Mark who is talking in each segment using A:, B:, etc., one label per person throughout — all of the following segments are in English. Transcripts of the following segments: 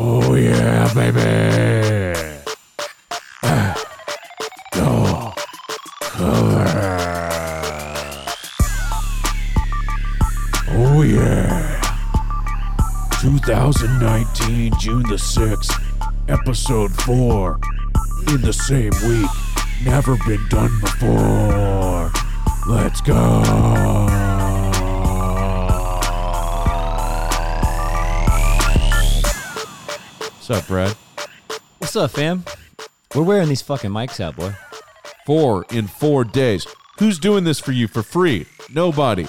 A: Oh yeah, baby. Cover. Oh yeah. 2019, June the 6th, episode 4. In the same week. Never been done before. Let's go.
B: What's up, Brad?
C: What's up, fam? We're wearing these fucking mics out, boy.
B: Four in four days. Who's doing this for you for free? Nobody.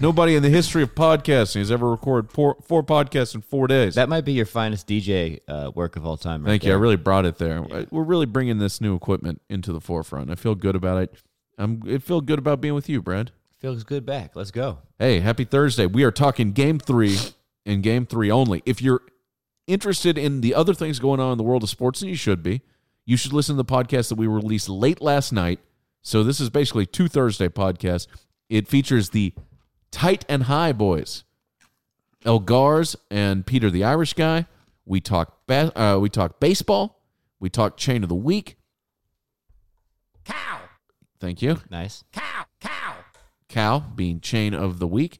B: Nobody in the history of podcasting has ever recorded four, four podcasts in four days.
C: That might be your finest DJ uh, work of all time. Right
B: Thank you. I really brought it there. We're really bringing this new equipment into the forefront. I feel good about it. I'm. I feel good about being with you, Brad.
C: feels good back. Let's go.
B: Hey, happy Thursday. We are talking game three and game three only. If you're interested in the other things going on in the world of sports, and you should be, you should listen to the podcast that we released late last night. So this is basically two Thursday podcasts. It features the Tight and High boys, El Gars and Peter the Irish guy. We talk ba- uh, we talk baseball. We talk chain of the week. Cow. Thank you.
C: Nice.
B: Cow. Cow. Cow being chain of the week.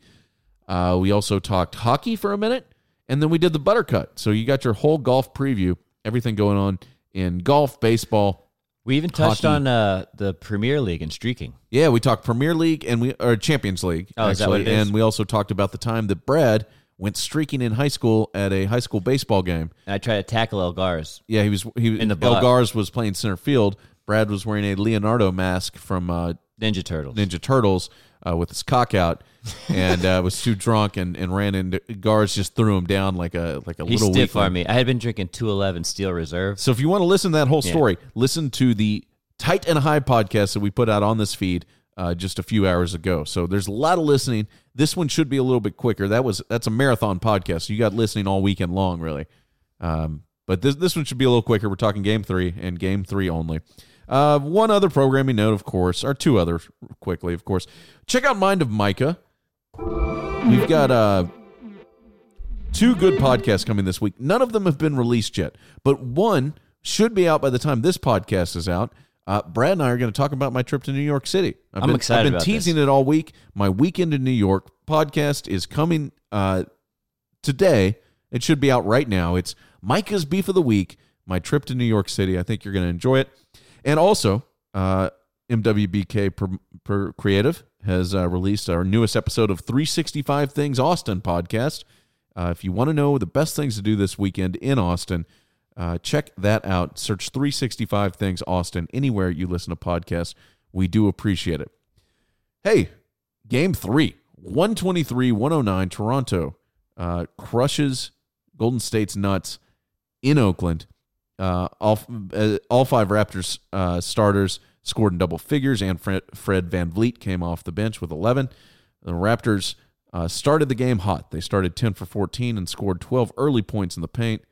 B: Uh, we also talked hockey for a minute, and then we did the buttercut. So you got your whole golf preview, everything going on in golf, baseball.
C: We even touched
B: Hockey.
C: on uh, the Premier League and streaking.
B: Yeah, we talked Premier League and we or Champions League
C: Oh, is that what it is?
B: and we also talked about the time that Brad went streaking in high school at a high school baseball game.
C: And I tried to tackle Elgars.
B: Yeah, he was he
C: In the butt.
B: Elgars was playing center field. Brad was wearing a Leonardo mask from uh,
C: Ninja Turtles.
B: Ninja Turtles uh, with his cock out, and uh, was too drunk and, and ran into guards just threw him down like a like a
C: He
B: little
C: stiff armed me. I had been drinking 211 Steel Reserve.
B: So if you want to listen to that whole
C: Yeah.
B: story, listen to the Tight and High podcast that we put out on this feed uh, just a few hours ago. So there's a lot of listening. This one should be a little bit quicker. That was that's a marathon podcast. So you got listening all weekend long, really. Um, but this this one should be a little quicker. We're talking game three and game three only. Uh, one other programming note, of course, or two others quickly, of course. Check out Mind of Micah. We've got uh, two good podcasts coming this week. None of them have been released yet, but one should be out by the time this podcast is out. Uh, Brad and I are going to talk about my trip to New York City. I've
C: I'm
B: been,
C: excited
B: I've been teasing it all week. My weekend in New York podcast is coming uh, today. It should be out right now. It's Micah's Beef of the Week, my trip to New York City. I think you're going to enjoy it. And also, uh, MWBK per, per Creative has uh, released our newest episode of 365 Things Austin podcast. Uh, if you want to know the best things to do this weekend in Austin, uh, check that out. Search 365 Things Austin anywhere you listen to podcasts. We do appreciate it. Hey, game three 123 109. Toronto uh, crushes Golden State's nuts in Oakland. Uh, all, uh, all five Raptors uh, starters scored in double figures, and Fred, Fred VanVleet came off the bench with 11. The Raptors uh, started the game hot. They started 10 for 14 and scored 12 early points in the paint.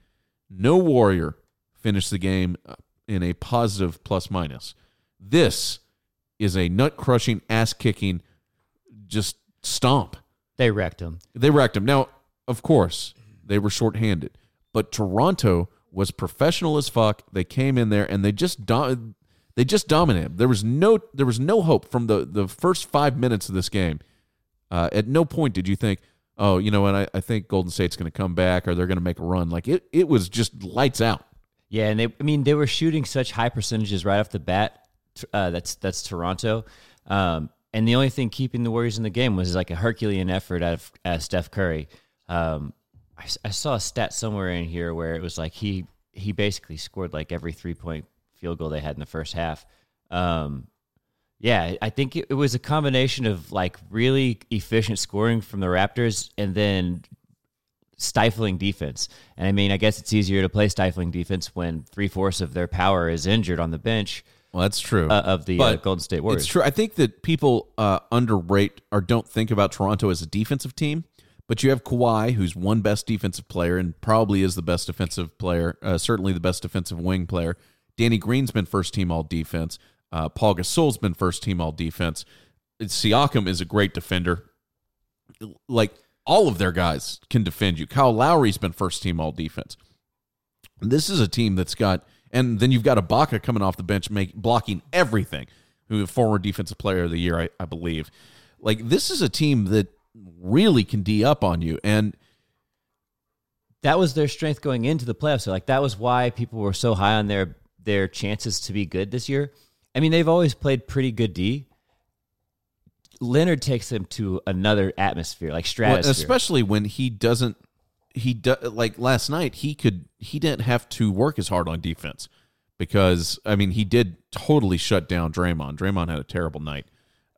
B: No Warrior finished the game uh, in a positive plus minus. This is a nut crushing, ass kicking, just stomp.
C: They wrecked him.
B: They wrecked him. Now, of course, they were shorthanded, but Toronto was professional as fuck. They came in there and they just do- they just dominated. There was no there was no hope from the the first five minutes of this game. Uh, at no point did you think, oh, you know what? I, I think Golden State's going to come back or they're going to make a run. Like it it was just lights out.
C: Yeah, and they I mean they were shooting such high percentages right off the bat. Uh, that's that's Toronto. Um, and the only thing keeping the Warriors in the game was like a Herculean effort out of uh, Steph Curry. Um, I, I saw a stat somewhere in here where it was like he he basically scored like every three point field goal they had in the first half. Um, yeah, I think it, it was a combination of like really efficient scoring from the Raptors and then stifling defense. And I mean, I guess it's easier to play stifling defense when three fourths of their power is injured on the bench
B: Well, that's true.
C: uh, of the uh, Golden State Warriors.
B: It's true. I think that people uh, underrate or don't think about Toronto as a defensive team. But you have Kawhi, who's one best defensive player and probably is the best defensive player, uh, certainly the best defensive wing player. Danny Green's been first team all defense. Uh, Paul Gasol's been first team all defense. Siakam is a great defender. Like all of their guys can defend you. Kyle Lowry's been first team all defense. This is a team that's got, and then you've got Ibaka coming off the bench, make blocking everything. Who a former defensive player of the year, I, I believe. Like this is a team that really can d up on you, and
C: that was their strength going into the playoffs. So like that was why people were so high on their their chances to be good this year. I mean, they've always played pretty good D. Leonard takes them to another atmosphere, like
B: well, especially when he doesn't. He do, like last night. He could. He didn't have to work as hard on defense because I mean he did totally shut down Draymond. Draymond had a terrible night.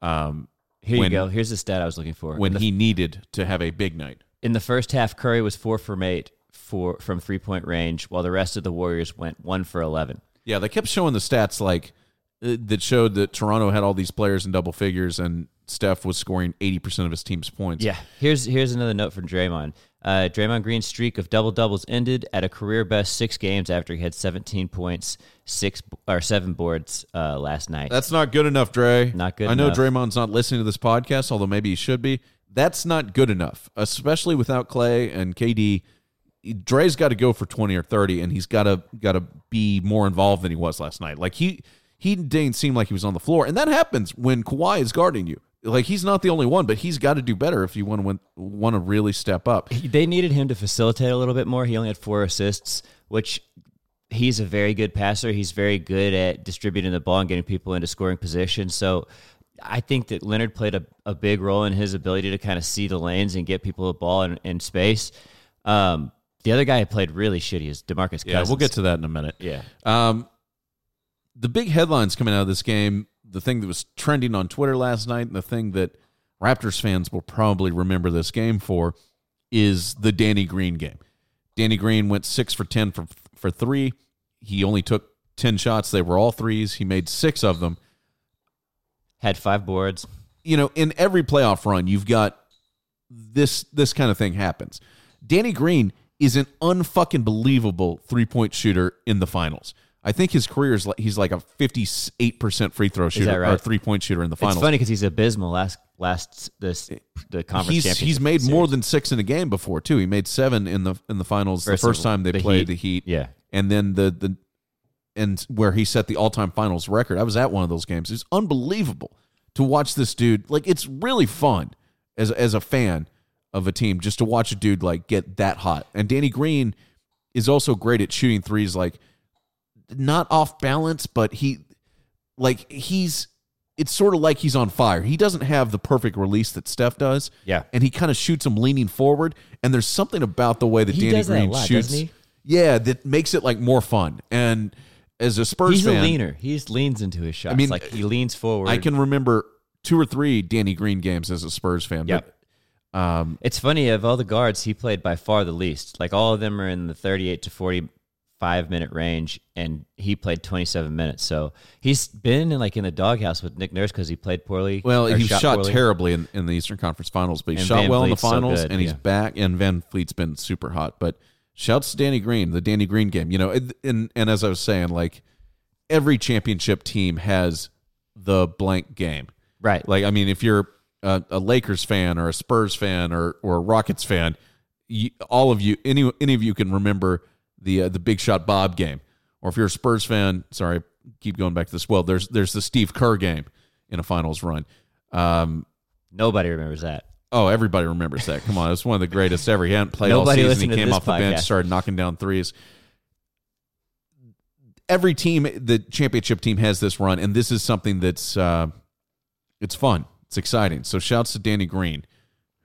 B: Um,
C: Here
B: when-
C: you go. Here's the stat I was looking for.
B: when
C: the,
B: he needed to have a big night.
C: in the first half, Curry was four from eight for from three point range, while the rest of the Warriors went one for eleven.
B: Yeah, they kept showing the stats like uh, that showed that Toronto had all these players in double figures and Steph was scoring 80% of his team's points.
C: Yeah. Here's here's another note from Draymond. Uh, Draymond Green's streak of double doubles ended at a career best six games after he had 17 points, six or seven boards uh, last night.
B: That's not good enough, Dre.
C: Not good
B: I know
C: enough.
B: Draymond's not listening to this podcast, although maybe he should be. That's not good enough, especially without Clay and KD. Dre's got to go for 20 or 30 and he's got to got to be more involved than he was last night. Like he he didn't seem like he was on the floor. And that happens when Kawhi is guarding you. Like he's not the only one, but he's got to do better if you want to want to really step up.
C: they needed him to facilitate a little bit more. He only had four assists, which he's a very good passer. He's very good at distributing the ball and getting people into scoring position. So I think that Leonard played a, a big role in his ability to kind of see the lanes and get people the ball in, in space. Um, the other guy who played really shitty is DeMarcus Cousins.
B: Yeah, we'll get to that in a minute.
C: Yeah.
B: Um, the big headlines coming out of this game, the thing that was trending on Twitter last night, and the thing that Raptors fans will probably remember this game for, is the Danny Green game. Danny Green went six for ten for for three. He only took ten shots. They were all threes. He made six of them.
C: Had five boards.
B: You know, in every playoff run, you've got this this kind of thing happens. Danny Green is an unfucking believable three point shooter in the finals. I think his career is like he's like a fifty eight percent free throw shooter
C: that
B: or
C: right?
B: three point shooter in the
C: It's
B: finals.
C: funny because he's abysmal last last this the conference
B: He's
C: championship
B: he's made
C: series.
B: more than six in a game before too. He made seven in the in the finals
C: Versus
B: the first time they
C: the
B: played
C: Heat.
B: the Heat.
C: Yeah.
B: and then the the and where he set the all time finals record. I was at one of those games. It's unbelievable to watch this dude. Like it's really fun as as a fan of a team just to watch a dude like get that hot. And Danny Green is also great at shooting threes like not off balance, but he like he's it's sort of like he's on fire. He doesn't have the perfect release that Steph does.
C: Yeah.
B: And he kind of shoots him leaning forward. And there's something about the way that
C: He
B: Danny
C: does that
B: Green
C: lot,
B: shoots. Yeah, that makes it like more fun. And as a Spurs
C: He's
B: fan,
C: a leaner. He just leans into his shots.
B: I mean,
C: like he leans forward.
B: I can remember two or three Danny Green games as a Spurs fan. But, um,
C: It's funny of all the guards, he played by far the least. Like all of them are in the 38 to 45 minute range, and he played 27 minutes. So he's been in like in the doghouse with Nick Nurse because he played poorly.
B: well, he shot,
C: poorly.
B: terribly in, in the Eastern Conference Finals, but he
C: And
B: shot
C: Van
B: well in the
C: so
B: finals,
C: good,
B: and he's
C: yeah.
B: back. And VanVleet's been super hot. But shouts to Danny Green, the Danny Green game. You know, and and, and as I was saying, like every championship team has the blank game.
C: Right.
B: Like, I mean, if you're a, a Lakers fan or a Spurs fan or or a Rockets fan, you, all of you, any any of you can remember the uh, the Big Shot Bob game. Or if you're a Spurs fan, sorry, keep going back to this. Well, there's there's the Steve Kerr game in a finals run. Um,
C: Nobody remembers that.
B: oh, everybody remembers that. Come on, it's one of the greatest ever. He hadn't played
C: Nobody
B: all season. He came off the bench, started knocking down threes. Every team, the championship team, has this run, and this is something that's uh, it's fun. It's exciting. So shouts to Danny Green,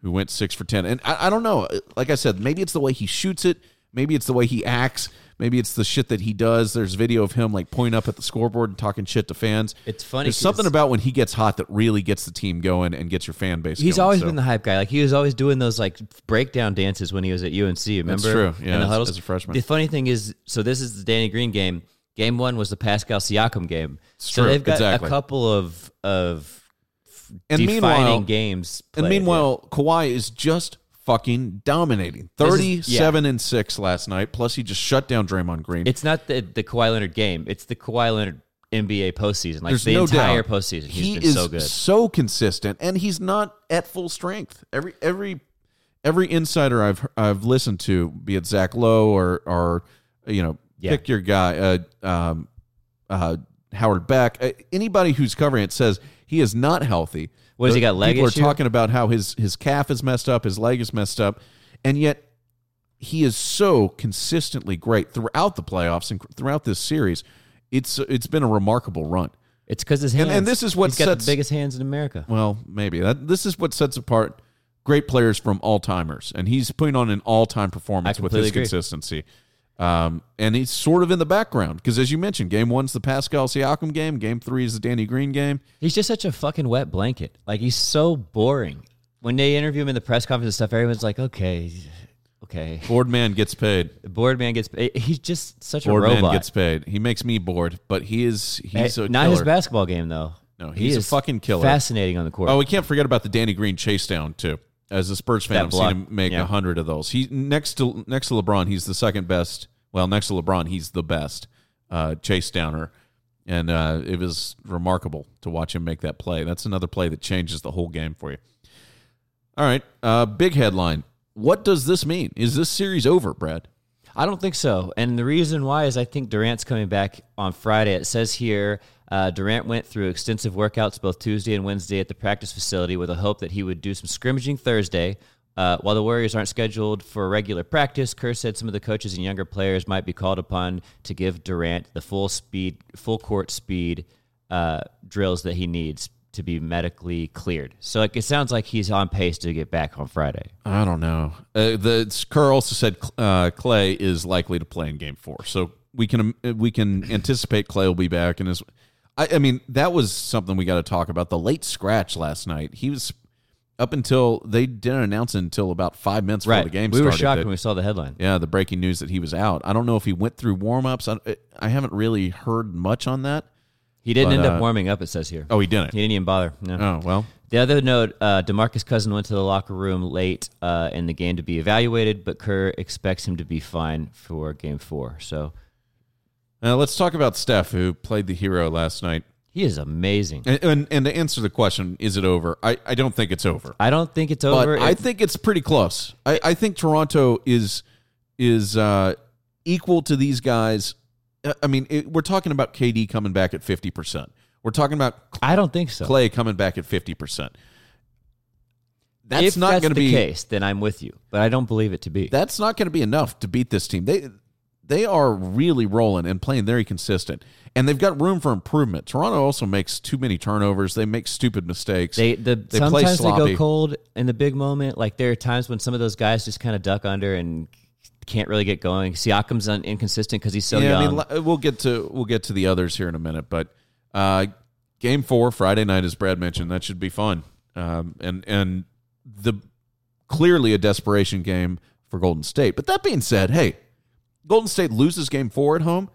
B: who went six for ten. And I, I don't know. Like I said, maybe it's the way he shoots it. Maybe it's the way he acts. Maybe it's the shit that he does. There's video of him like pointing up at the scoreboard and talking shit to fans.
C: It's funny
B: There's something about when he gets hot that really gets the team going and gets your fan base.
C: He's
B: going.
C: always
B: So-
C: been the hype guy. Like he was always doing those like breakdown dances when he was at UNC. Remember?
B: true. Yeah,
C: In the
B: as-
C: huddles?
B: as a freshman.
C: The funny thing is, so this is the Danny Green game. Game one was the Pascal Siakam game. so
B: true.
C: they've got
B: Exactly.
C: a couple of of
B: And
C: defining
B: meanwhile-
C: games.
B: And
C: played,
B: meanwhile, Kawhi is just fucking dominating.
C: This is-
B: Thirty-seven and six last night. Plus, he just shut down Draymond Green.
C: it's not the the Kawhi Leonard game. It's the Kawhi Leonard NBA postseason. Like
B: There's
C: the
B: no
C: entire
B: doubt.
C: postseason, he's
B: he
C: been
B: is
C: so good.
B: so consistent, and he's not at full strength. Every every every insider I've I've listened to, be it Zach Lowe or or you know,
C: Yeah.
B: pick your guy, uh, um, uh, Howard Beck, uh, anybody who's covering it says he is not healthy.
C: What, has he got, leg
B: People
C: issue?
B: are talking about how his his calf is messed up, his leg is messed up, and yet he is so consistently great throughout the playoffs and throughout this series. It's it's been a remarkable run.
C: It's because his
B: And-
C: hands.
B: and this is what
C: he's got
B: sets-
C: the biggest hands in America.
B: Well, maybe that this is what sets apart great players from all timers, and he's putting on an all time performance with his
C: agree.
B: consistency. Um, and he's sort of in the background because, as you mentioned, game one's the Pascal Siakam game, game three is the Danny Green game.
C: He's just such a fucking wet blanket. Like he's so boring. When they interview him in the press conference and stuff, everyone's like, "Okay, okay."
B: Board man gets paid.
C: Board man gets. He's just such
B: Board
C: a robot.
B: man gets paid. He makes me bored, but he is he's
C: Eh,
B: a
C: Not his basketball game though.
B: No,
C: He
B: he's a
C: is
B: fucking killer.
C: Fascinating on the court.
B: Oh, we can't forget about the Danny Green chase down too. As a Spurs fan, I've seen him make a
C: yeah.
B: hundred of those. He next to next to LeBron, he's the second best. Well, next to LeBron, he's the best uh, chase downer, and uh, it was remarkable to watch him make that play. That's another play that changes the whole game for you. All right, uh, big headline. What does this mean? Is this series over, Brad?
C: I don't think so. And the reason why is I think Durant's coming back on Friday. It says here uh, Durant went through extensive workouts both Tuesday and Wednesday at the practice facility with a hope that he would do some scrimmaging Thursday. Uh, while the Warriors aren't scheduled for regular practice, Kerr said some of the coaches and younger players might be called upon to give Durant the full speed, full court speed uh, drills that he needs to be medically cleared. So like, it sounds like he's on pace to get back on Friday.
B: I don't know. Uh, the Kerr also said uh, Clay is likely to play in Game Four, so we can we can anticipate Clay will be back. And is, I, I mean, that was something we got to talk about. The late scratch last night. He was up until they didn't announce it until about five minutes before the game
C: we
B: started.
C: were shocked
B: that-
C: when we saw the headline.
B: yeah, the breaking news that he was out. I don't know if he went through warmups. I, I haven't really heard much on that.
C: He didn't
B: But,
C: end
B: uh,
C: up warming up, it says here.
B: Oh, he didn't.
C: He didn't even bother. No.
B: Oh well.
C: The other note, uh, DeMarcus Cousin went to the locker room late uh, in the game to be evaluated, but Kerr expects him to be fine for Game Four. So
B: Now let's talk about Steph, who played the hero last night.
C: He is amazing.
B: And, and, and to answer the question, is it over? I, I don't think it's over.
C: I don't think it's
B: but
C: over.
B: I
C: It-
B: think it's pretty close. I, I think Toronto is is uh, equal to these guys. Uh, I mean, it, we're talking about KD coming back at fifty percent. We're talking about
C: I don't think so.
B: Clay coming back at fifty percent. That's
C: if
B: not
C: that's
B: going to
C: the
B: be
C: case, then I'm with you, but I don't believe it to be.
B: that's not going to be enough to beat this team. They they are really rolling and playing very consistent, and they've got room for improvement. Toronto also makes too many turnovers. They make stupid mistakes.
C: They the
B: They play
C: sometimes they go cold in the big moment. Like there are times when some of those guys just kind of duck under and can't really get going. Siakam's un- inconsistent because he's so
B: yeah,
C: young.
B: I mean, we'll get to we'll get to the others here in a minute, but uh, game four Friday night, as Brad mentioned, that should be fun. Um, and and the clearly a desperation game for Golden State. But that being said, hey, Golden State loses game four at home.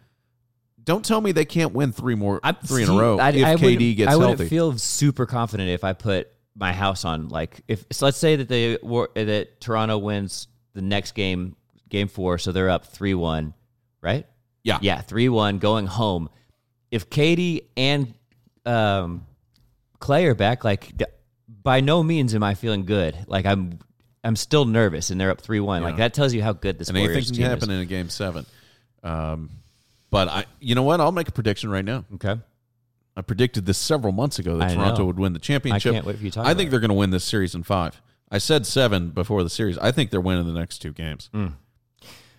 B: Don't tell me they can't win three more
C: I'm-
B: three in a row
C: I,
B: if
C: I
B: KD gets
C: I wouldn't feel super confident if I put my house on like if so let's say that they were that Toronto wins the next game, game four, so they're up three one, right?
B: yeah,
C: Yeah, three one going home. If KD and um, Clay are back, like by no means am I feeling good. Like I'm, I'm still nervous, and they're up three one. Like that tells you how good this
B: and anything can happen
C: is.
B: in a game seven. Um, but I, you know what? I'll make a prediction right now.
C: Okay,
B: I predicted this several months ago that
C: I
B: Toronto
C: know.
B: would win the championship.
C: I can't wait for you to talk.
B: I think
C: it.
B: they're going to win this series in five. I said seven before the series. I think they're winning the next two games.
C: Hmm.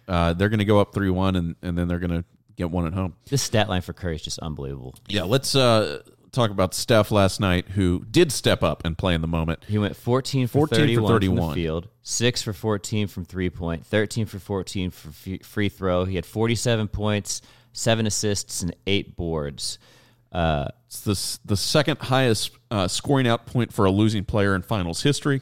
B: Uh, they're going to go up three one, and and then they're going to get one at home.
C: this stat line for Curry is just unbelievable.
B: Yeah, let's uh, talk about Steph last night, who did step up and play in the moment.
C: He went 14 for
B: 14 for
C: 31, from the field, 6 for 14 from three point, 13 for 14 for free throw. He had 47 points, 7 assists, and 8 boards. Uh,
B: It's the the second highest uh, scoring out point for a losing player in finals history.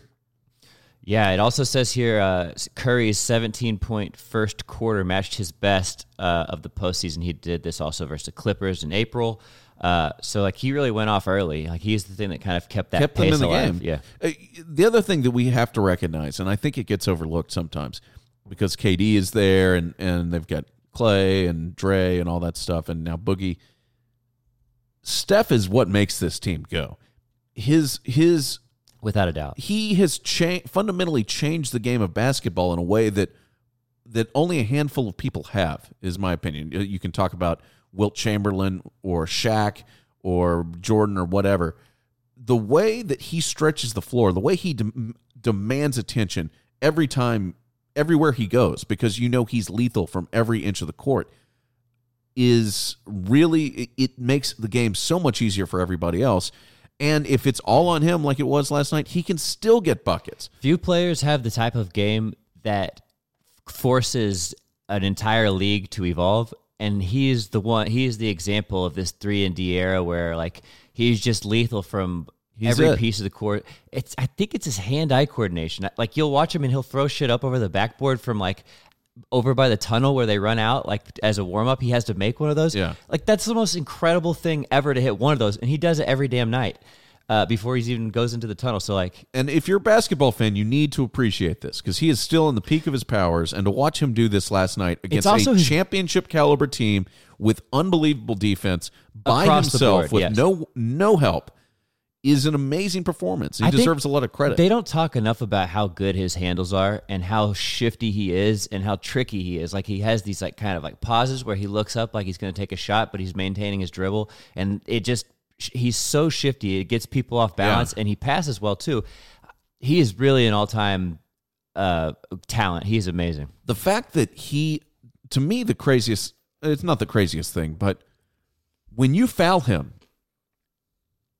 C: yeah, it also says here uh, Curry's 17 point first quarter matched his best uh, of the postseason. He did this also versus the Clippers in April. Uh, so, like, he really went off early. Like, he's the thing that kind of kept that
B: kept them
C: pace
B: in the
C: alive.
B: game.
C: Yeah.
B: Uh, the other thing that we have to recognize, and I think it gets overlooked sometimes, because KD is there, and and they've got Clay and Dre and all that stuff, and now Boogie. Steph is what makes this team go. His his
C: without a doubt.
B: he has cha- fundamentally changed the game of basketball in a way that that only a handful of people have, is my opinion. You- You can talk about Wilt Chamberlain or Shaq or Jordan or whatever. The way that he stretches the floor, the way he dem- demands attention every time, everywhere he goes, because you know he's lethal from every inch of the court, is really it makes the game so much easier for everybody else. And if it's all on him like it was last night, he can still get buckets.
C: Few players have the type of game that forces an entire league to evolve, and he is the one. He is the example of this three and D era where like he's just lethal from
B: He's
C: every
B: it.
C: piece of the court. It's I think it's his hand-eye coordination. Like you'll watch him and he'll throw shit up over the backboard from like over by the tunnel where they run out like as a warm-up he has to make one of those
B: Yeah.
C: like that's the most incredible thing ever to hit one of those and he does it every damn night uh, before he even goes into the tunnel so like
B: And if you're a basketball fan, you need to appreciate this because he is still in the peak of his powers. And to watch him do this last night against
C: also
B: a
C: his-
B: championship caliber team with unbelievable defense by himself
C: board,
B: with
C: yes.
B: no no help is an amazing performance. He
C: I
B: deserves a lot of credit.
C: They don't talk enough about how good his handles are and how shifty he is and how tricky he is. Like he has these like kind of like pauses where he looks up like he's going to take a shot, but he's maintaining his dribble, and it just he's so shifty. It gets people off balance, and he passes well too. He is really an all time uh, talent. He's amazing.
B: the fact that he, to me, the craziest, it's not the craziest thing, but when you foul him,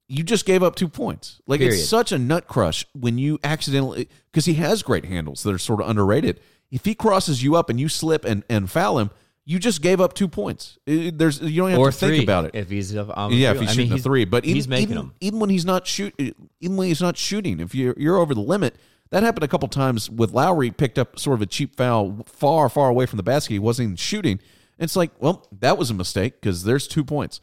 B: you just gave up two points. Like
C: Period.
B: it's such a nut crush when you accidentally, because he has great handles that are sort of underrated. If he crosses you up and you slip and, and foul him, you just gave up two points. It- there's you don't have
C: or
B: to
C: three
B: think about it.
C: if he's the
B: Yeah, if he's
C: I mean,
B: shooting a three, but even,
C: he's making
B: even,
C: them.
B: even when he's not shoot, even when he's not shooting, if you're you're over the limit, that happened a couple times with Lowry. Picked up sort of a cheap foul far far away from the basket. He wasn't even shooting. It's like, well, that was a mistake because there's two points.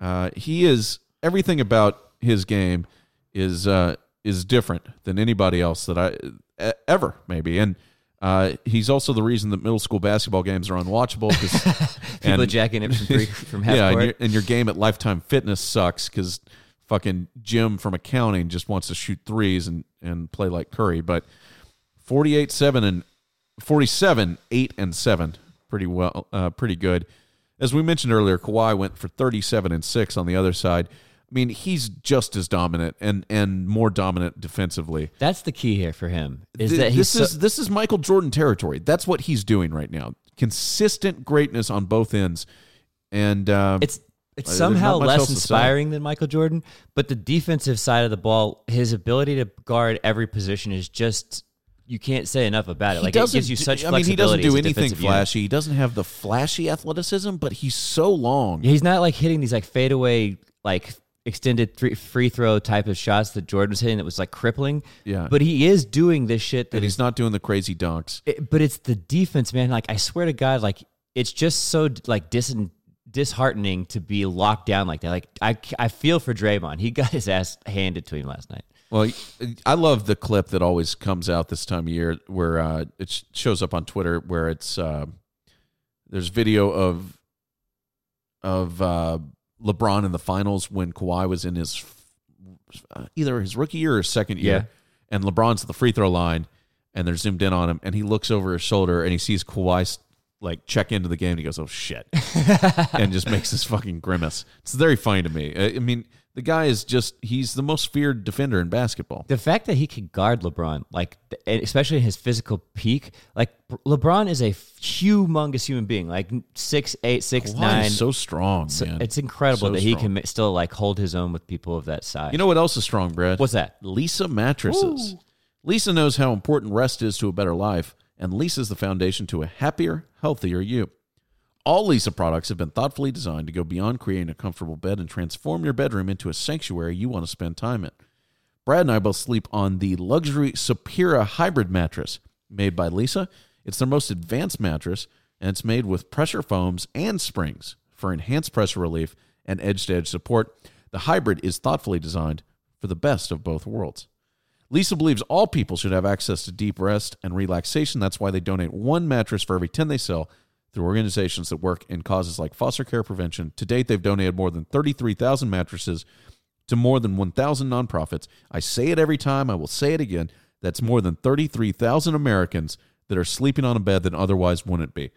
B: Uh, he is everything about his game is uh, is different than anybody else that I ever maybe, and uh, he's also the reason that middle school basketball games are unwatchable because
C: People are jacking it from three from half
B: yeah, and and your game at Lifetime Fitness sucks because fucking Jim from accounting just wants to shoot threes and, and play like Curry. But 48 7 and 47 8 and 7. Pretty well, uh, pretty good. As we mentioned earlier, Kawhi went for 37 and 6 on the other side. I mean, he's just as dominant and, and more dominant defensively.
C: That's the key here for him. Is
B: Th-
C: that he's
B: this
C: so-
B: is this is Michael Jordan territory. That's what he's doing right now. Consistent greatness on both ends, and um,
C: it's it's somehow less
B: else to say.
C: inspiring than Michael Jordan, but the defensive side of the ball, his ability to guard every position is just you can't say enough about it.
B: he
C: like it gives you such
B: I mean, he doesn't
C: flexibility
B: do anything
C: defensive unit.
B: flashy. He doesn't have the flashy athleticism, but he's so long.
C: He's not like hitting these like fadeaway like extended three, free throw type of shots that Jordan was hitting that was like crippling.
B: Yeah.
C: but he is doing this shit that
B: and he's not doing the crazy dunks.
C: It, but it's the defense, man. Like I swear to God, like it's just so like dis- disheartening to be locked down like that. Like I, I feel for Draymond. He got his ass handed to him last night.
B: Well, I love the clip that always comes out this time of year where uh, it shows up on Twitter where it's uh, there's video of of uh, LeBron in the finals when Kawhi was in his uh, either his rookie year or his second year,
C: Yeah.
B: and LeBron's at the free throw line, and they're zoomed in on him, and he looks over his shoulder and he sees Kawhi like check into the game, and he goes, "Oh shit," and just makes this fucking grimace. It's very funny to me. I I mean, the guy is just he's the most feared defender in basketball.
C: The fact that he could guard LeBron, like especially in his physical peak, like LeBron is a humongous human being, like six eight, six
B: Kawhi
C: nine.
B: so strong,
C: So
B: man.
C: it's incredible
B: So
C: that he can still like hold his own with people of that size.
B: You know what else is strong, Brad?
C: What's that?
B: Leesa mattresses. Leesa knows how important rest is to a better life, and Leesa's the foundation to a happier, healthier you. All Leesa products have been thoughtfully designed to go beyond creating a comfortable bed and transform your bedroom into a sanctuary you want to spend time in. Brad and I both sleep on the luxury Sapira hybrid mattress made by Leesa. It's their most advanced mattress, and it's made with pressure foams and springs for enhanced pressure relief and edge to edge support. The hybrid is thoughtfully designed for the best of both worlds. Leesa believes all people should have access to deep rest and relaxation. That's why they donate one mattress for every 10 they sell through organizations that work in causes like foster care prevention. To date, they've donated more than 33,000 mattresses to more than 1,000 nonprofits. I say it every time, I will say it again. That's more than 33,000 Americans that are sleeping on a bed that otherwise wouldn't be.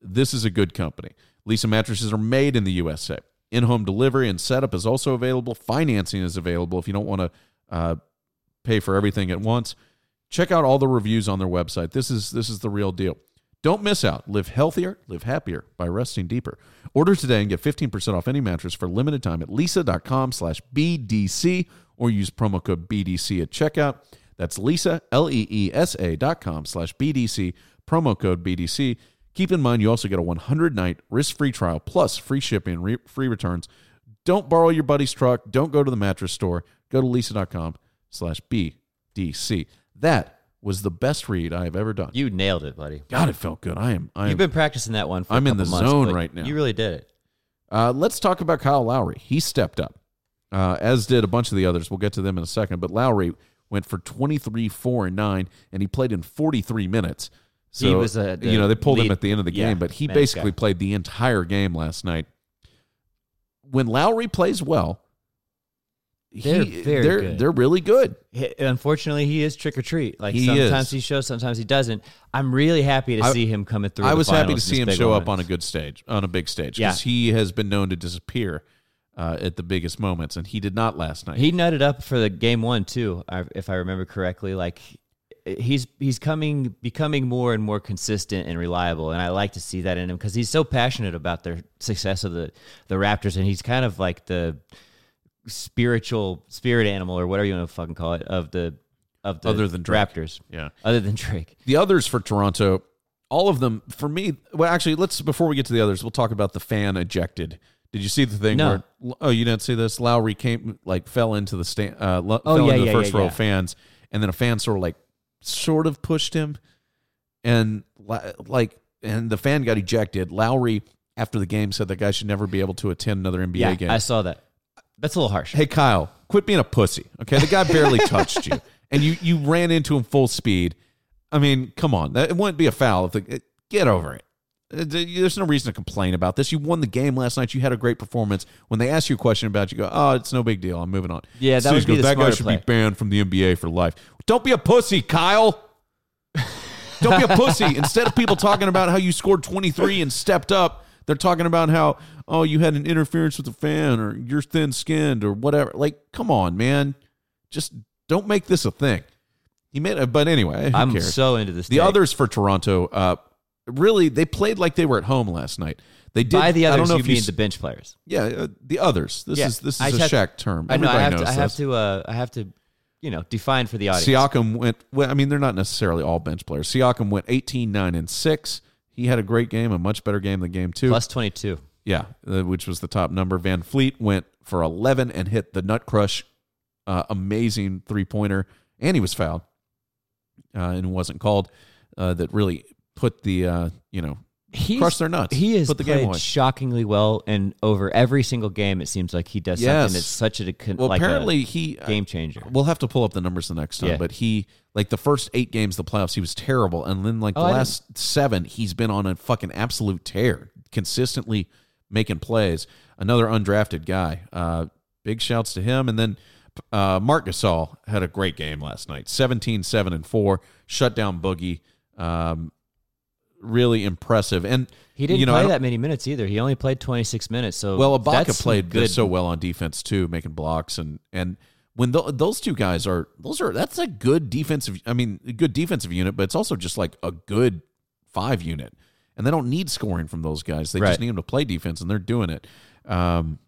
B: This is a good company. Leesa mattresses are made in the USA. In home delivery and setup is also available. Financing is available if you don't want to uh, pay for everything at once. Check out all the reviews on their website. This is this is the real deal. Don't miss out. Live healthier, live happier by resting deeper. Order today and get 15% off any mattress for limited time at leesa.com slash BDC or use promo code BDC at checkout. That's Leesa, L E E S A dot com slash BDC, promo code BDC. Keep in mind, you also get a 100 night risk free trial plus free shipping, re- free returns. Don't borrow your buddy's truck. Don't go to the mattress store. Go to leesa.com slash BDC. That was the best read I have ever done.
C: You nailed it, buddy.
B: God, it felt good. I am. I
C: You've
B: am.
C: been practicing that one for a
B: I'm in the
C: months,
B: zone right now.
C: You really did it.
B: Uh, let's talk about Kyle Lowry. He stepped up, uh, as did a bunch of the others. We'll get to them in a second. But Lowry went for 23, 4, and 9, and he played in 43 minutes. So,
C: He was, the
B: you know, they pulled him at the end of the
C: yeah,
B: game, but he basically
C: guy.
B: played the entire game last night. When Lowry plays well,
C: They're
B: he,
C: very
B: they're,
C: good.
B: they're really good.
C: Unfortunately, he is trick or treat. Like
B: He
C: sometimes
B: is.
C: he shows, sometimes he doesn't. I'm really happy to
B: I-
C: see him coming through.
B: I was happy to see him show up on a good stage, on a big stage,
C: Yeah.
B: he has been known to disappear uh, at the biggest moments, and he did not last night.
C: He nutted up for the game one too, if I remember correctly. Like he's he's coming becoming more and more consistent and reliable, and I like to see that in him because he's so passionate about their success of the the Raptors, and he's kind of like the spiritual spirit animal or whatever you want to fucking call it of the of the
B: Other than Drake.
C: Raptors.
B: yeah.
C: Other than Drake,
B: The others for Toronto, all of them for me. Well, actually, let's before we get to the others, we'll talk about the fan ejected. Did you see the thing
C: No.
B: where? Oh, you didn't see this. Lowry came like fell into the stand, uh, lo-
C: Oh,
B: fell
C: yeah,
B: into the
C: yeah,
B: first
C: yeah,
B: row of fans, and then a fan sort of like sort of pushed him, and like and the fan got ejected. Lowry after the game said that guy should never be able to attend another NBA
C: yeah,
B: game.
C: I saw that. That's a little harsh.
B: Hey Kyle, quit being a pussy. Okay, the guy barely touched you, and you you ran into him full speed. I mean, come on, that it wouldn't be a foul. If the, get over it. Uh, There's no reason to complain about this. You won the game last night. You had a great performance. When they ask you a question about, it, you go, "Oh, it's no big deal. I'm moving on."
C: Yeah, that
B: Steve
C: would be
B: goes,
C: the
B: that guy
C: smarter
B: should
C: play.
B: be banned from the NBA for life. Don't be a pussy, Kyle. Don't be a pussy. Instead of people talking about how you scored 23 and stepped up, they're talking about how, oh, you had an interference with the fan or you're thin skinned or whatever. Like, come on, man. Just don't make this a thing. He made it, but anyway, who
C: I'm
B: cares?
C: so into this.
B: the
C: take.
B: others for Toronto, uh, really, they played like they were at home last night. They did.
C: by the
B: I
C: others,
B: don't know
C: you
B: if
C: mean
B: you,
C: the bench players.
B: yeah, uh, the others. This
C: Yeah,
B: is this is a
C: just have-
B: Shaq term.
C: I know. I have to. I have to. Uh, I have to. You know, define for the audience.
B: Siakam went. Well, I mean, they're not necessarily all bench players. Siakam went 18, 9, and six. He had a great game, a much better game than game two.
C: Plus twenty two.
B: yeah, uh, which was the top number. VanVleet went for eleven and hit the nut crush, uh, amazing three pointer, and he was fouled, uh, and wasn't called. Uh, that really put the uh, you know
C: He's,
B: crushed their nuts.
C: He has
B: put the game
C: played
B: away.
C: shockingly well, and over every single game, it seems like he does
B: Yes.
C: something that's such a con-
B: Well,
C: like
B: apparently he
C: game changer.
B: We'll have to pull up the numbers the next time.
C: Yeah.
B: But he, like the first eight games of the playoffs, he was terrible. And then, like the
C: Oh, I
B: last seven, he's been on a fucking absolute tear, consistently making plays. Another undrafted guy. Uh, big shouts to him. And then uh, Marc Gasol had a great game last night 17, 7, and 4. Shut down Boogie. Um, really impressive. And
C: He didn't
B: you know,
C: play that many minutes either. He only played twenty six minutes. So
B: well, Ibaka played
C: good.
B: so well on defense too, making blocks and and when tho- those two guys are those are that's a good defensive. I mean, a good defensive unit, but it's also just like a good five unit, and they don't need scoring from those guys. They
C: Right.
B: just need them to play defense, and they're doing it. Um,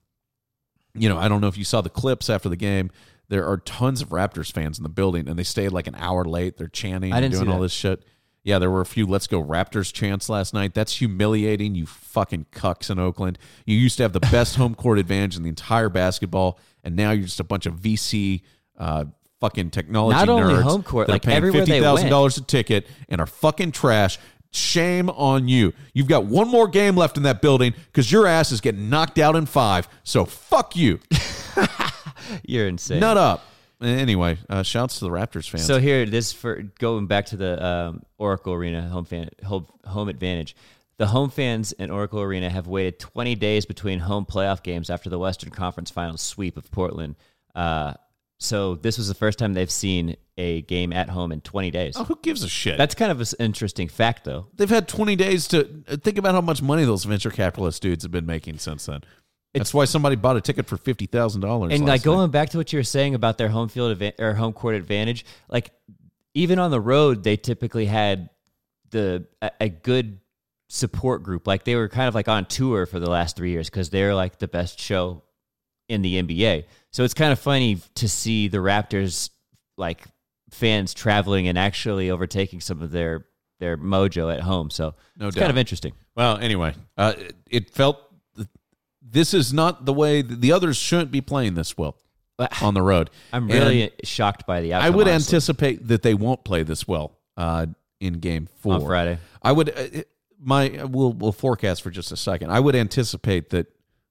B: you know, I don't know if you saw the clips after the game. There are tons of Raptors fans in the building, and they stayed like an hour late. They're chanting,
C: I
B: and
C: didn't
B: doing all this shit. Yeah, there were a few "Let's go Raptors" chants last night. That's humiliating, you fucking cucks in Oakland. You used to have the best home court advantage in the entire basketball, and now you're just a bunch of VC uh, fucking technology
C: Not only
B: nerds
C: home court,
B: that are
C: like
B: paying
C: everywhere they
B: fifty thousand
C: went.
B: dollars a ticket and are fucking trash. Shame on you. You've got one more game left in that building because your ass is getting knocked out in five. So fuck you.
C: You're insane.
B: Nut up. Anyway, uh, shouts to the Raptors fans.
C: So here, this for going back to the um, Oracle Arena home fan home, home advantage. The home fans in Oracle Arena have waited 20 days between home playoff games after the Western Conference Finals sweep of Portland. Uh, so this was the first time they've seen a game at home in 20 days.
B: Oh, who gives a shit?
C: That's kind of an interesting fact, though.
B: They've had 20 days to think about how much money those venture capitalist dudes have been making since then. That's why somebody bought a ticket for fifty thousand dollars.
C: And like going back to what you were saying about their home field adva- or home court advantage, like even on the road, they typically had the a, a good support group. Like they were kind of like on tour for the last three years because they're like the best show in the NBA. So it's kind of funny to see the Raptors like fans traveling and actually overtaking some of their their mojo at home. So
B: No
C: it's
B: doubt.
C: kind of interesting.
B: Well, anyway, uh, it- it felt this is not the way the others shouldn't be playing this well on the road.
C: I'm
B: And
C: really shocked by the
B: I would
C: honestly.
B: anticipate that they won't play this well uh, in Game Four
C: On Friday.
B: I would uh, my we'll we'll forecast for just a second. I would anticipate that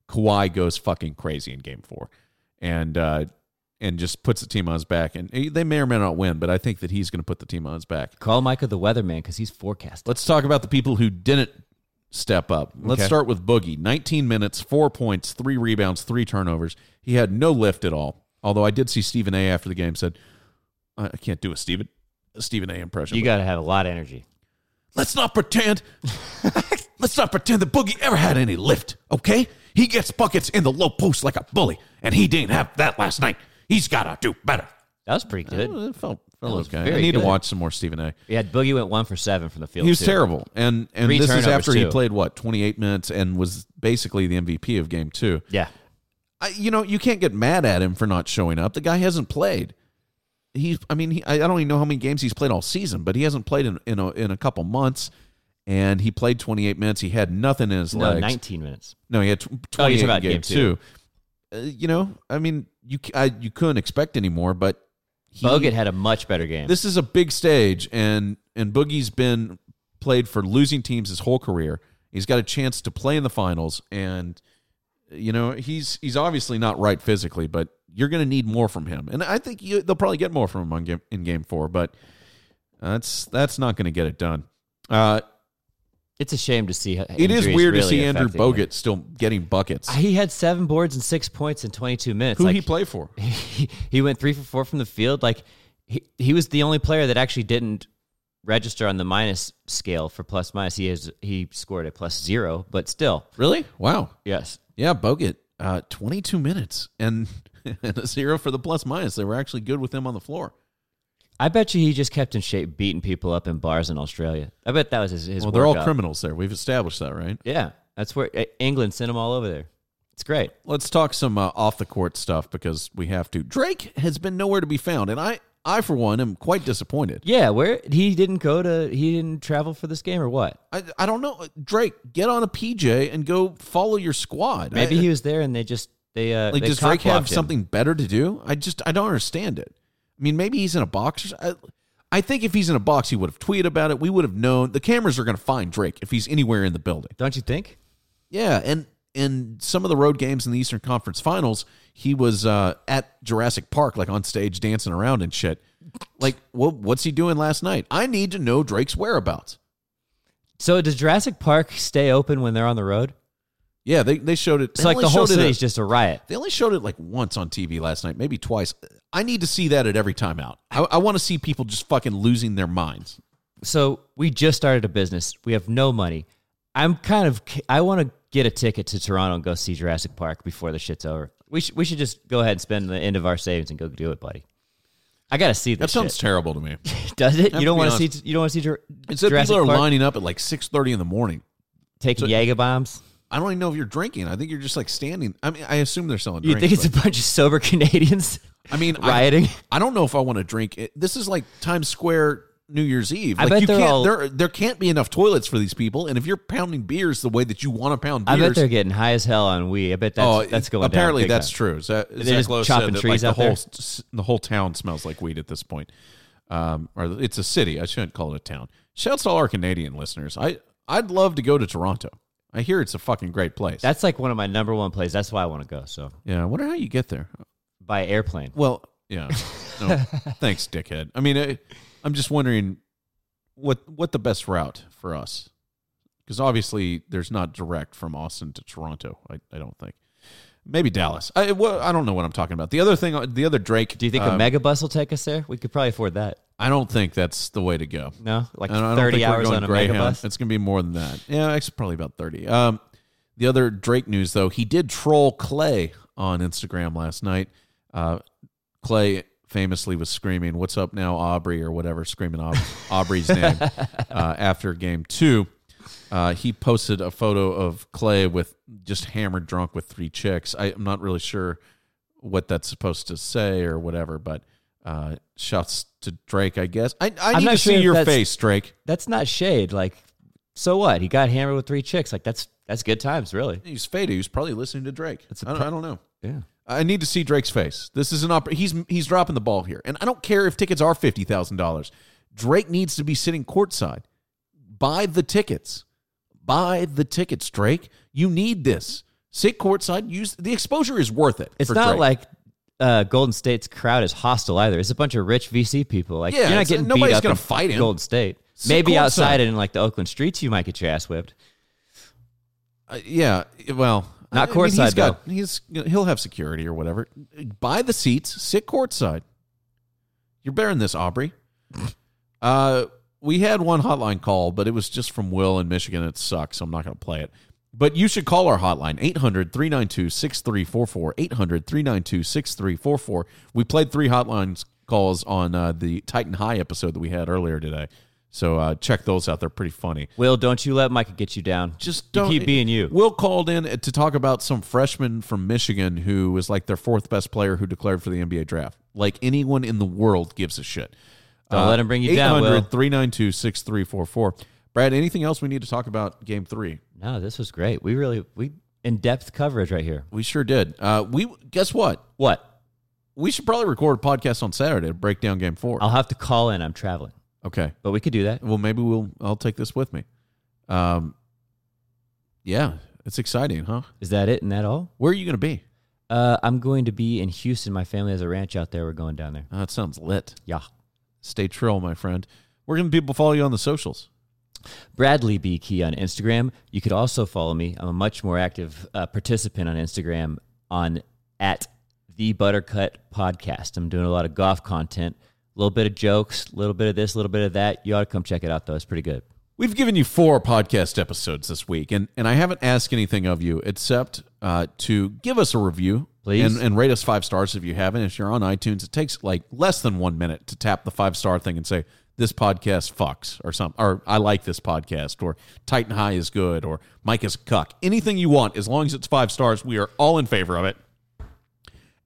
B: Kawhi goes fucking crazy in Game Four, and uh, and just puts the team on his back. And they may or may not win, but I think that he's going to put the team on his back.
C: Call Micah the weatherman because he's forecasting.
B: Let's talk about the people who didn't step up. Let's
C: Okay.
B: start with Boogie. 19 minutes, four points, three rebounds, three turnovers. He had no lift at all. Although I did see Stephen A. after the game said, "I can't do a Stephen a Stephen A. impression."
C: You got to have a lot of energy.
B: let's not pretend. let's not pretend that Boogie ever had any lift. Okay, he gets buckets in the low post like a bully, and he didn't have that last night. He's got to do better.
C: That was pretty good.
B: It felt, felt
C: was
B: okay. I
C: very
B: need to watch some more Stephen A.
C: Yeah, Boogie went one for seven from the field.
B: He was
C: too.
B: terrible, and and
C: Three
B: this is
C: turnovers,
B: after he played what twenty eight minutes and was basically the MVP of game two.
C: Yeah,
B: I, you know, you can't get mad at him for not showing up. The guy hasn't played. He's, I mean, he, I I don't even know how many games he's played all season, but he hasn't played in in a, in a couple months. And he played twenty eight minutes. He had nothing in his
C: no,
B: legs.
C: nineteen minutes.
B: No, he had tw-
C: Oh,
B: 28
C: you're
B: in
C: about
B: game,
C: game
B: two.
C: two.
B: Uh, you know, I mean, you c- I, you couldn't expect any more, but he,
C: Bogut had a much better game.
B: this is a big stage, and and Boogie's been played for losing teams his whole career. He's got a chance to play in the finals, and you know he's he's obviously not right physically, but you're going to need more from him, and I think you, they'll probably get more from him on game, in game four, but that's that's not going to get it done. Uh,
C: it's a shame to see.
B: it is weird to see Andrew
C: affecting him.
B: Bogut still getting buckets.
C: He had seven boards and six points in 22 minutes.
B: Who
C: like,
B: he play for?
C: he, he went three for four from the field. Like he, he was the only player that actually didn't register on the minus scale for plus minus. He has he scored a plus zero, but still,
B: Really? Wow.
C: yes.
B: Yeah, Bogut, uh, 22 minutes and, and a zero for the plus minus. They were actually good with him on the floor.
C: I bet you he just kept in shape, beating people up in bars in Australia. I bet that was his. his
B: well, they're all criminals there. We've established that, right?
C: Yeah, that's where uh, England sent them all over there. It's great.
B: Let's talk some uh, off the court stuff because we have to. Drake has been nowhere to be found, and I, I for one, am quite disappointed.
C: Yeah, where he didn't go to, he didn't travel for this game or what?
B: I, I don't know. Drake, get on a PJ and go follow your squad.
C: Maybe
B: I-
C: he was there and they just they uh
B: like
C: they
B: does Drake have
C: him.
B: something better to do? I just I don't understand it. I mean, maybe he's in a box. I, I think if he's in a box, he would have tweeted about it. We would have known. The cameras are going to find Drake if he's anywhere in the building.
C: Don't you think?
B: Yeah, and in some of the road games in the Eastern Conference Finals, he was uh, at Jurassic Park, like on stage dancing around and shit. Like, what, what's he doing last night? I need to know Drake's whereabouts.
C: So does Jurassic Park stay open when they're on the road?
B: Yeah, they, they showed it.
C: It's
B: they
C: like the whole city's just a riot.
B: They only showed it like once on TV last night, maybe twice. I need to see that at every time out. I, I want to see people just fucking losing their minds.
C: So we just started a business. We have no money. I'm kind of I want to get a ticket to Toronto and go see Jurassic Park before the shit's over. We should we should just go ahead and spend the end of our savings and go do it, buddy. I got to see
B: That
C: this.
B: sounds
C: shit.
B: terrible to me.
C: Does it? You don't want to see you don't want to see Jur-
B: It's that
C: Jurassic
B: people are
C: Park
B: lining up at like six thirty in the morning.
C: taking Jaeger bombs.
B: I don't even know if you're drinking. I think you're just like standing. I mean, I assume they're selling.
C: You
B: drinks,
C: think it's
B: but-
C: a bunch of sober Canadians
B: I mean,
C: rioting?
B: I don't know if I want to drink. It. This is like Times Square New Year's Eve.
C: I
B: Like
C: bet
B: you
C: they're
B: can't.
C: all-
B: there there can't be enough toilets for these people. And if you're pounding beers the way that you want to pound
C: I
B: beers,
C: bet they're getting high as hell on weed. I bet that's
B: oh,
C: that's going.
B: apparently
C: down big
B: that's
C: time.
B: true.
C: They're
B: Zach
C: just
B: Lowe
C: chopping
B: said that,
C: trees
B: like,
C: out
B: the whole
C: there?
B: s- the whole town smells like weed at this point. Um, or it's a city. I shouldn't call it a town. Shouts to all our Canadian listeners. I I'd love to go to Toronto. I hear it's a fucking great place.
C: That's like one of my number one plays. That's why I want to go. So
B: yeah. I wonder how you get there.
C: By airplane.
B: Well, yeah. No, thanks, dickhead. I mean, I, I'm just wondering what what the best route for us, because obviously there's not direct from Austin to Toronto. I, I don't think. maybe Dallas. I well, I don't know what I'm talking about. The other thing, the other Drake.
C: Do you think
B: uh,
C: a mega bus will take us there? We could probably afford that.
B: I don't think that's the way to go.
C: No, like
B: I don't, I
C: thirty hours on a
B: Greyhound.
C: mega bus.
B: It's going to be more than that. Yeah, it's probably about 30. Um, the other Drake news, though, he did troll Clay on Instagram last night. Uh, Clay famously was screaming, What's up now, Aubrey, or whatever, screaming Aub- Aubrey's name uh, after game two. Uh, he posted a photo of Clay with just hammered drunk with three chicks. I, I'm not really sure what that's supposed to say or whatever, but uh, shouts to Drake, I guess. I, I
C: I'm
B: need
C: not
B: to
C: sure
B: see your face, Drake.
C: That's not shade. Like, so what? He got hammered with three chicks. Like that's that's good times, really.
B: He's faded. He's probably listening to Drake.
C: It's a
B: I don't, I don't know.
C: Yeah.
B: I need to see Drake's face. This is an op- he's he's dropping the ball here, and I don't care if tickets are fifty thousand dollars. Drake needs to be sitting courtside. Buy the tickets. Buy the tickets, Drake. You need this. Sit courtside. Use the exposure is worth it.
C: It's not
B: Drake.
C: like uh, Golden State's crowd is hostile either. It's a bunch of rich VC people. Like
B: Yeah,
C: you're not
B: it's-
C: getting
B: nobody's
C: beat up
B: gonna
C: in
B: fight him.
C: Golden State.
B: Sit
C: Maybe
B: courtside.
C: outside in like the Oakland streets, you might get your ass whipped.
B: Uh, yeah. Well,
C: Not
B: I mean, he's
C: courtside,
B: got he's he'll have security or whatever. Buy the seats. Sit courtside. You're bearing this, Aubrey. Uh, we had one hotline call, but it was just from Will in Michigan. It sucks, so I'm not going to play it. But you should call our hotline, 800 392 6344. 800 392 6344. We played three hotlines calls on uh, the Titan High episode that we had earlier today. So uh, check those out. They're pretty funny.
C: Will, don't you let Micah get you down.
B: Just don't
C: keep being you.
B: Will called in to talk about some freshman from Michigan who was like their fourth best player who declared for the NBA draft. Like anyone in the world gives a shit.
C: Don't let him bring you down, Will.
B: 392 6344. Brad, anything else we need to talk about game three?
C: No, this was great. We really we in depth coverage right here.
B: We sure did. Uh, we Guess what?
C: What?
B: We should probably record a podcast on Saturday to break down game 4
C: I'll have to call in. I'm traveling,
B: okay.
C: but we could do that.
B: Well, maybe we'll. I'll take this with me. Um, yeah, it's exciting, huh?
C: Is that it and that all?
B: Where are you going to be?
C: Uh, I'm going to be in Houston. My family has a ranch out there. We're going down there.
B: Oh, that sounds lit.
C: Yeah.
B: Stay trill, my friend. Where can people follow you on the socials?
C: Bradley B. Key on Instagram. You could also follow me. I'm a much more active uh, participant on Instagram on at the Buttercut Podcast. I'm doing a lot of golf content, a little bit of jokes, a little bit of this, a little bit of that. You ought to come check it out, though. It's pretty good.
B: We've given you four podcast episodes this week, and, and I haven't asked anything of you except uh, to give us a review.
C: Please.
B: And, and rate us five stars if you haven't. If you're on iTunes, it takes like less than one minute to tap the five star thing and say, this podcast fucks or something, or I like this podcast, or Titan High is good, or Mike is a cuck. Anything you want, as long as it's five stars, we are all in favor of it.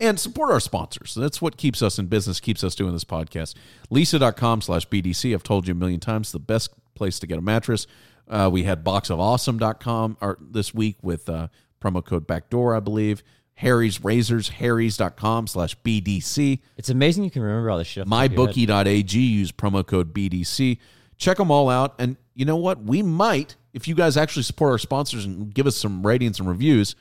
B: And support our sponsors. That's what keeps us in business, keeps us doing this podcast. Leesa.com slash BDC. I've told you a million times, the best place to get a mattress. Uh, we had boxofawesome.com or this week with uh, promo code backdoor, I believe. Harry's Razors, harrys.com slash BDC.
C: It's amazing you can remember all this shit. off the top of your head.
B: MyBookie.ag, use promo code BDC. Check them all out. And you know what? We might, if you guys actually support our sponsors and give us some ratings and reviews,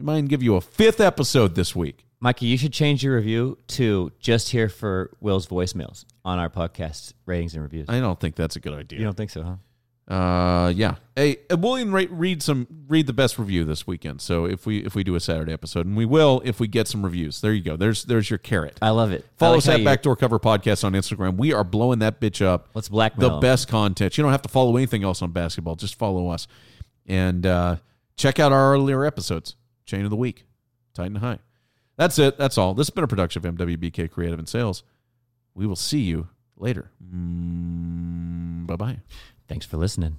B: we might give you a fifth episode this week.
C: Mikey, you should change your review to just here for Will's voicemails on our podcast ratings and reviews.
B: I don't think that's a good idea.
C: you don't think so, huh?
B: Uh, yeah. Hey, uh, William, read some, read the best review this weekend. So if we if we do a Saturday episode, and we will if we get some reviews. There you go. There's there's your carrot.
C: I love it.
B: Follow
C: like
B: us at
C: you-
B: Backdoor Cover Podcast on Instagram. We are blowing that bitch up.
C: Let's blackmail
B: the best content. You don't have to follow anything else on basketball. Just follow us, and uh, check out our earlier episodes. Chain of the week, Titan High. That's it. That's all. This has been a production of MWBK Creative and Sales. We will see you later. Mm, bye bye.
C: Thanks for listening.